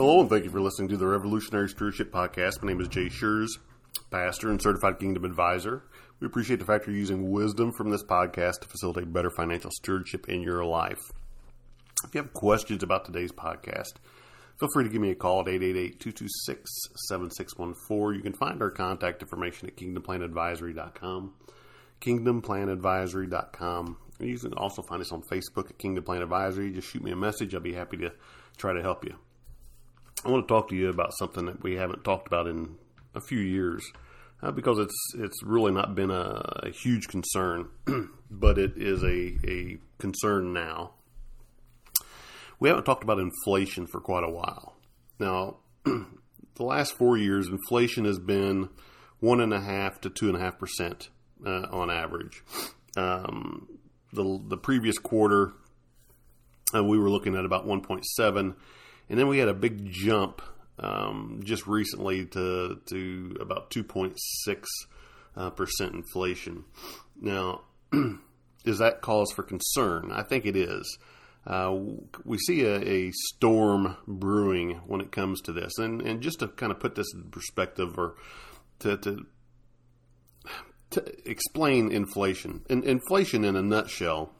Hello, and thank you for listening to the Revolutionary Stewardship Podcast. My name is Jay Schurz, pastor and certified kingdom advisor. We appreciate the fact you're using wisdom from this podcast to facilitate better financial stewardship in your life. If you have questions about today's podcast, feel free to give me a call at 888-226-7614. You can find our contact information at kingdomplanadvisory.com, kingdomplanadvisory.com. You can also find us on Facebook at Kingdom Plan Advisory. Just shoot me a message. I'll be happy to try to help you. I want to talk to you about something that we haven't talked about in a few years uh, because it's it's really not been a, a huge concern, but it is a, a concern now. We haven't talked about inflation for quite a while. Now, the last four years, inflation has been one and a half to two and a half percent uh, on average. Um, the the previous quarter, uh, we were looking at about 1.7 and then we had a big jump um, just recently to to about 2.6 uh, percent inflation. Now, is that cause for concern? I think it is. Uh, we see a, a, storm brewing when it comes to this, and and just to kind of put this in perspective, or to, to to explain inflation. In, inflation, in a nutshell,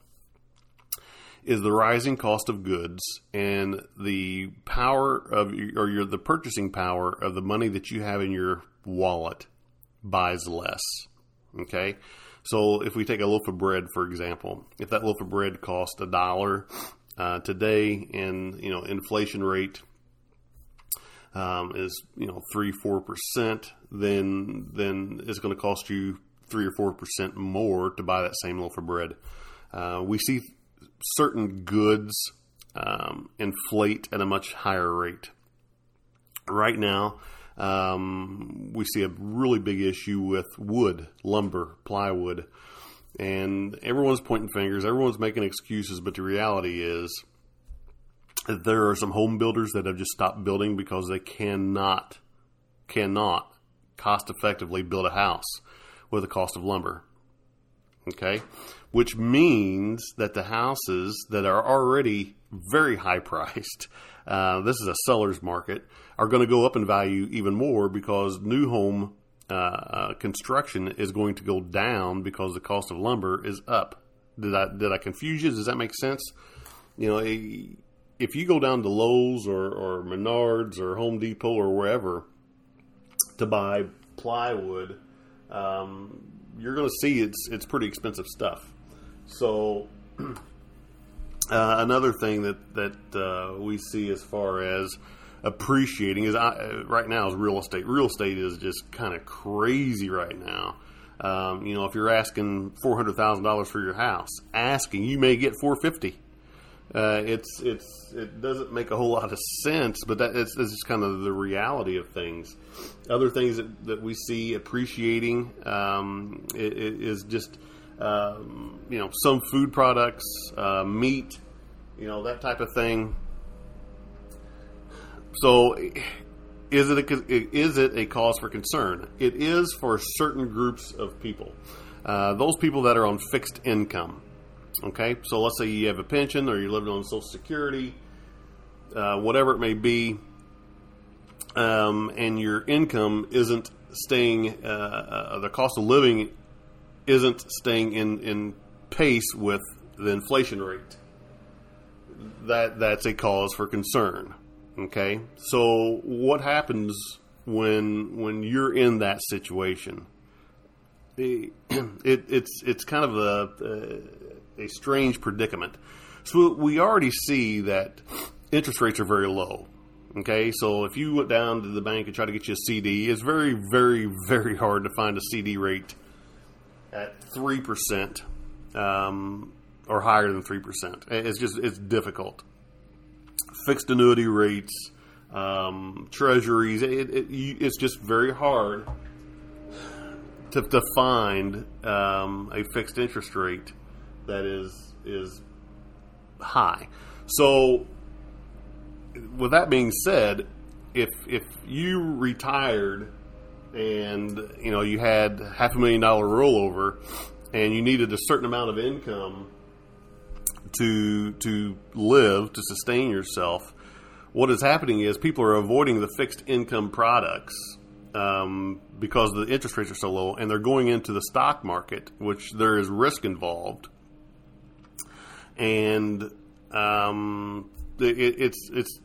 is the rising cost of goods and the power of or your the purchasing power of the money that you have in your wallet buys less. Okay? So if we take a loaf of bread for example, if that loaf of bread cost a dollar uh, today and you know inflation rate um, is you know three four percent, then then it's going to cost you three or four percent more to buy that same loaf of bread. Uh, we see certain goods um, inflate at a much higher rate. Right now, um, we see a really big issue with wood, lumber, plywood, and everyone's pointing fingers, everyone's making excuses, but the reality is that there are some home builders that have just stopped building because they cannot, cannot cost effectively build a house with the cost of lumber. Okay? Which means that the houses that are already very high priced, uh, this is a seller's market, are going to go up in value even more because new home uh, uh, construction is going to go down because the cost of lumber is up. Did I did I confuse you? Does that make sense? You know, if you go down to Lowe's or, or Menards or Home Depot or wherever to buy plywood, um, you're going to see it's it's pretty expensive stuff. So, uh, another thing that that uh, we see as far as appreciating is I, right now is real estate. Real estate is just kind of crazy right now. Um, you know, if you're asking four hundred thousand dollars for your house, asking you may get four fifty. Uh, it's it's it doesn't make a whole lot of sense, but that it's, it's just kind of the reality of things. Other things that, that we see appreciating um, it is just um, you know, some food products, uh, meat, you know, that type of thing. So, is it a, is it a cause for concern? It is for certain groups of people. Uh, those people that are on fixed income. Okay, so let's say you have a pension or you're living on Social Security, uh, whatever it may be, um, and your income isn't staying, uh, uh the cost of living isn't staying in, in pace with the inflation rate. That that's a cause for concern. Okay, so what happens when when you're in that situation? It, it, it's it's kind of a, a, strange predicament. So we already see that interest rates are very low. Okay, so if you went down to the bank and try to get you a CD, it's very, very, very hard to find a CD rate at three percent um, or higher than three percent. It's just it's difficult. Fixed annuity rates um, treasuries. It, it, it's just very hard to, to find um, a fixed interest rate that is is high. So, with that being said, if if you retired and you know you had half a million dollar rollover and you needed a certain amount of income to to live to sustain yourself, what is happening is people are avoiding the fixed income products um, because the interest rates are so low, and they're going into the stock market, which there is risk involved, and um, it, it's it's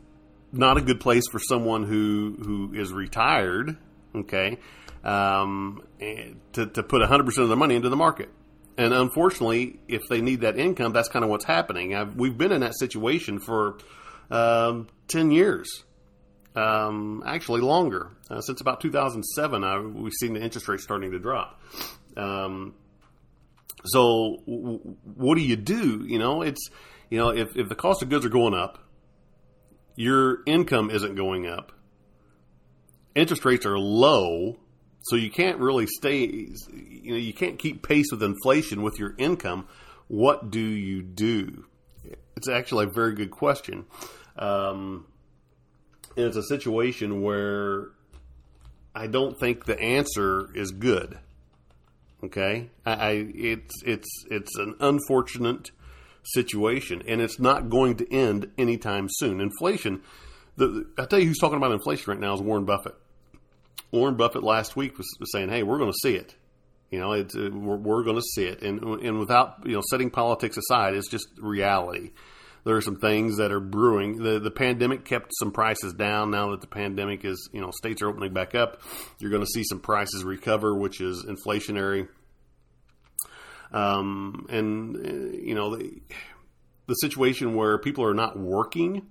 not a good place for someone who who is retired. Okay, um, to to put 100 percent of their money into the market. And unfortunately, if they need that income, that's kind of what's happening. I've, we've been in that situation for um, 10 years, um, actually longer. Uh, since about 2007, I, we've seen the interest rate starting to drop. Um, so, w- what do you do? You know, it's, you know, if, if the cost of goods are going up, your income isn't going up, interest rates are low, so you can't really stay, you know, you can't keep pace with inflation with your income. What do you do? It's actually a very good question. Um, and it's a situation where I don't think the answer is good. Okay, I, I it's it's it's an unfortunate situation, and it's not going to end anytime soon. Inflation. The, I tell you, who's talking about inflation right now is Warren Buffett. Warren Buffett last week was, was saying, "Hey, we're going to see it. You know, uh, we're, we're going to see it." And and without you know setting politics aside, it's just reality. There are some things that are brewing. The the pandemic kept some prices down. Now that the pandemic is, you know, states are opening back up, you're going to see some prices recover, which is inflationary. Um, and you know the the situation where people are not working,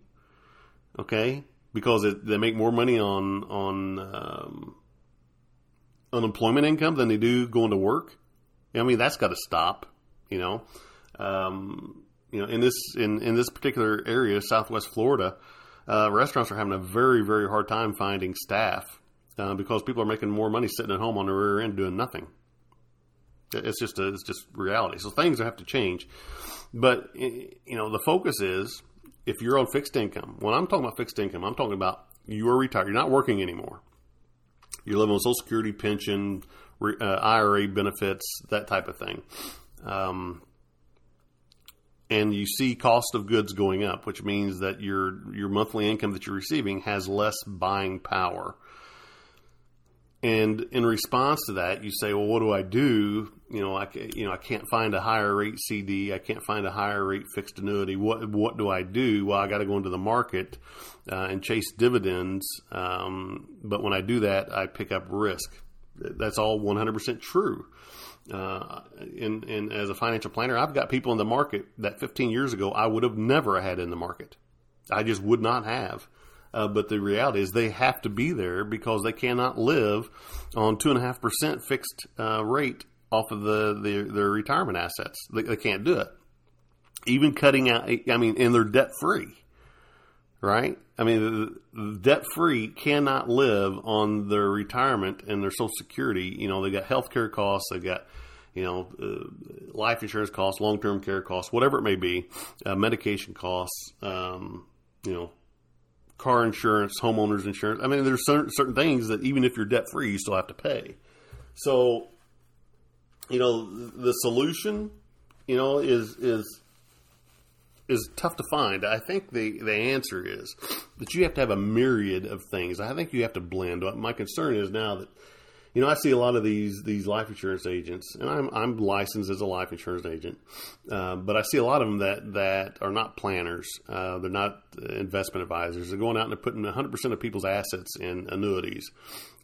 okay, because it, they make more money on on um, unemployment income than they do going to work. I mean, that's got to stop. You know, um, you know, in this in in this particular area, Southwest Florida, uh, restaurants are having a very very hard time finding staff uh, because people are making more money sitting at home on the rear end doing nothing. It's just a, it's just reality. So things have to change, but you know the focus is if you're on fixed income, when I'm talking about fixed income, I'm talking about you are retired, you're not working anymore. You're living on Social Security, pension, uh, IRA benefits, that type of thing. Um, and you see cost of goods going up, which means that your your monthly income that you're receiving has less buying power. And in response to that, you say, "Well, what do I do? You know, I you know I can't find a higher rate CD. I can't find a higher rate fixed annuity. What what do I do? Well, I got to go into the market uh, and chase dividends. Um, but when I do that, I pick up risk. That's all 100% true. Uh, and, and as a financial planner, I've got people in the market that 15 years ago I would have never had in the market. I just would not have. Uh, but the reality is they have to be there because they cannot live on two and a half percent fixed uh, rate off of the, the their retirement assets. They, they, can't do it. Even cutting out, I mean, and they're debt free, right? I mean, debt free cannot live on their retirement and their Social Security. You know, they got health care costs, they got you know, uh, life insurance costs, long term care costs, whatever it may be, uh, medication costs, um, you know, car insurance, homeowners insurance. I mean, there's certain, certain things that even if you're debt free, you still have to pay. So, you know, the solution, you know, is is is tough to find. I think the the answer is that you have to have a myriad of things. I think you have to blend. My concern is now that you know, I see a lot of these these life insurance agents, and I'm I'm licensed as a life insurance agent, uh, but I see a lot of them that that are not planners. Uh, they're not investment advisors. They're going out and they're putting 100 percent of people's assets in annuities.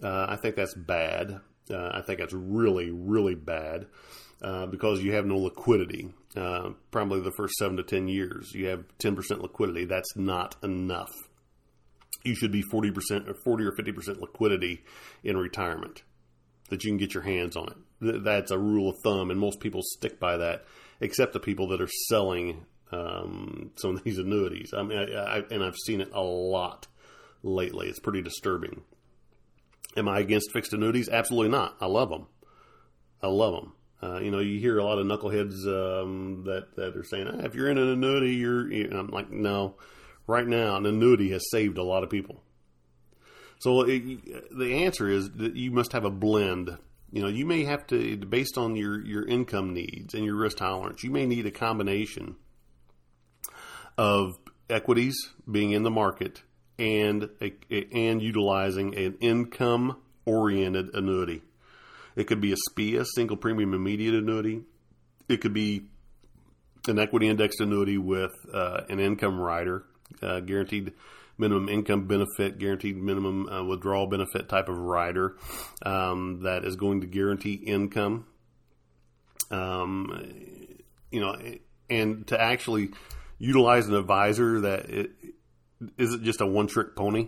Uh, I think that's bad. Uh, I think that's really really bad. Uh, because you have no liquidity. Uh, probably the first seven to ten years, you have ten percent liquidity. That's not enough. You should be forty percent or forty or fifty percent liquidity in retirement that you can get your hands on it. That's a rule of thumb, and most people stick by that, except the people that are selling um, some of these annuities. I mean, I, I, and I've seen it a lot. lately. It's pretty disturbing. Am I against fixed annuities? Absolutely not. I love them. I love them. Uh, you know, you hear a lot of knuckleheads um, that that are saying, ah, "If you're in an annuity, you're." I'm like, no. Right now, an annuity has saved a lot of people. So it, the answer is that you must have a blend. You know, you may have to, based on your your income needs and your risk tolerance, you may need a combination of equities being in the market and a, and utilizing an income oriented annuity. It could be a SPIA, single premium immediate annuity. It could be an equity indexed annuity with uh, an income rider, uh, guaranteed minimum income benefit, guaranteed minimum uh, withdrawal benefit type of rider um, that is going to guarantee income. Um, you know, and to actually utilize an advisor that it, isn't just a one trick pony.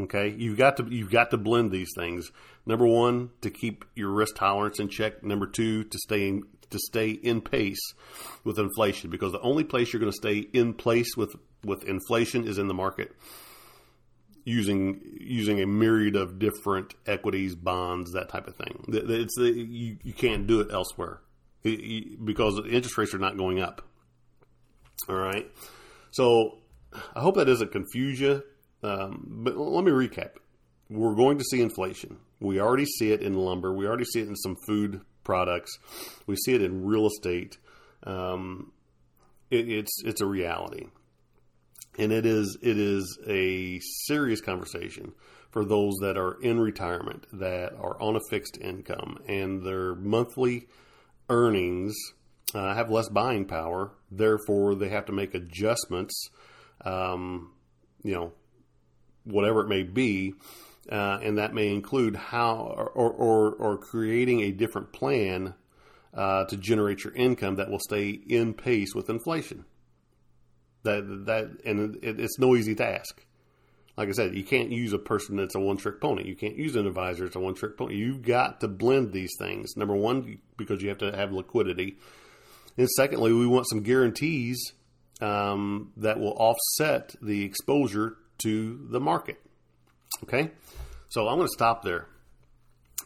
Okay, you've got to you've got to blend these things. Number one, to keep your risk tolerance in check. Number two, to stay in, to stay in pace with inflation, because the only place you're going to stay in place with with inflation is in the market, using using a myriad of different equities, bonds, that type of thing. It's you you can't do it elsewhere because interest rates are not going up. All right, so I hope that doesn't confuse you. Um, but let me recap. We're going to see inflation. We already see it in lumber. We already see it in some food products. We see it in real estate. Um, it, it's it's a reality, and it is it is a serious conversation for those that are in retirement that are on a fixed income and their monthly earnings uh, have less buying power. Therefore, they have to make adjustments. Um, you know, whatever it may be, uh, and that may include how or, or, or creating a different plan uh, to generate your income that will stay in pace with inflation. That that and it, it's no easy task. Like I said, you can't use a person that's a one trick pony. You can't use an advisor that's a one trick pony. You've got to blend these things. Number one, because you have to have liquidity, and secondly, we want some guarantees um, that will offset the exposure to the market. Okay, so I'm going to stop there.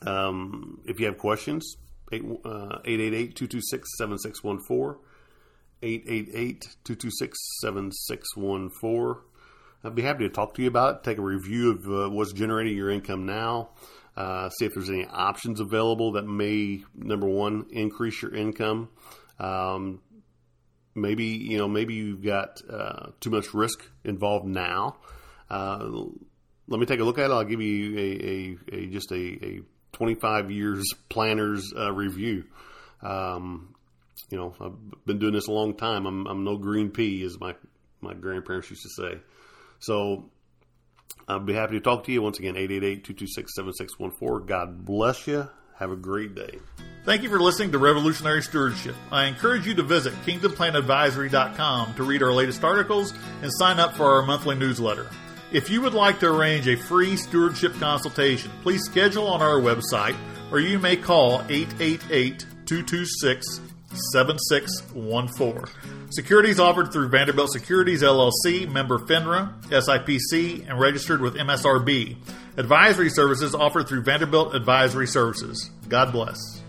Um, if you have questions, 888 226 7614. 888 226 7614. I'd be happy to talk to you about it, take a review of uh, what's generating your income now, uh, see if there's any options available that may, number one, increase your income. Um, maybe you know maybe you've got uh, too much risk involved now uh, let me take a look at it. I'll give you a, a, a just a, a, 25 years planners uh, review. Um, you know, I've been doing this a long time. I'm, I'm no green pea, as my, my grandparents used to say. So I'll be happy to talk to you. Once again, 888 226 7614. God bless you. Have a great day. Thank you for listening to Revolutionary Stewardship. I encourage you to visit kingdomplanadvisory.com to read our latest articles and sign up for our monthly newsletter. If you would like to arrange a free stewardship consultation, please schedule on our website or you may call 888 226 7614. Securities offered through Vanderbilt Securities LLC, member FINRA, SIPC, and registered with MSRB. Advisory services offered through Vanderbilt Advisory Services. God bless.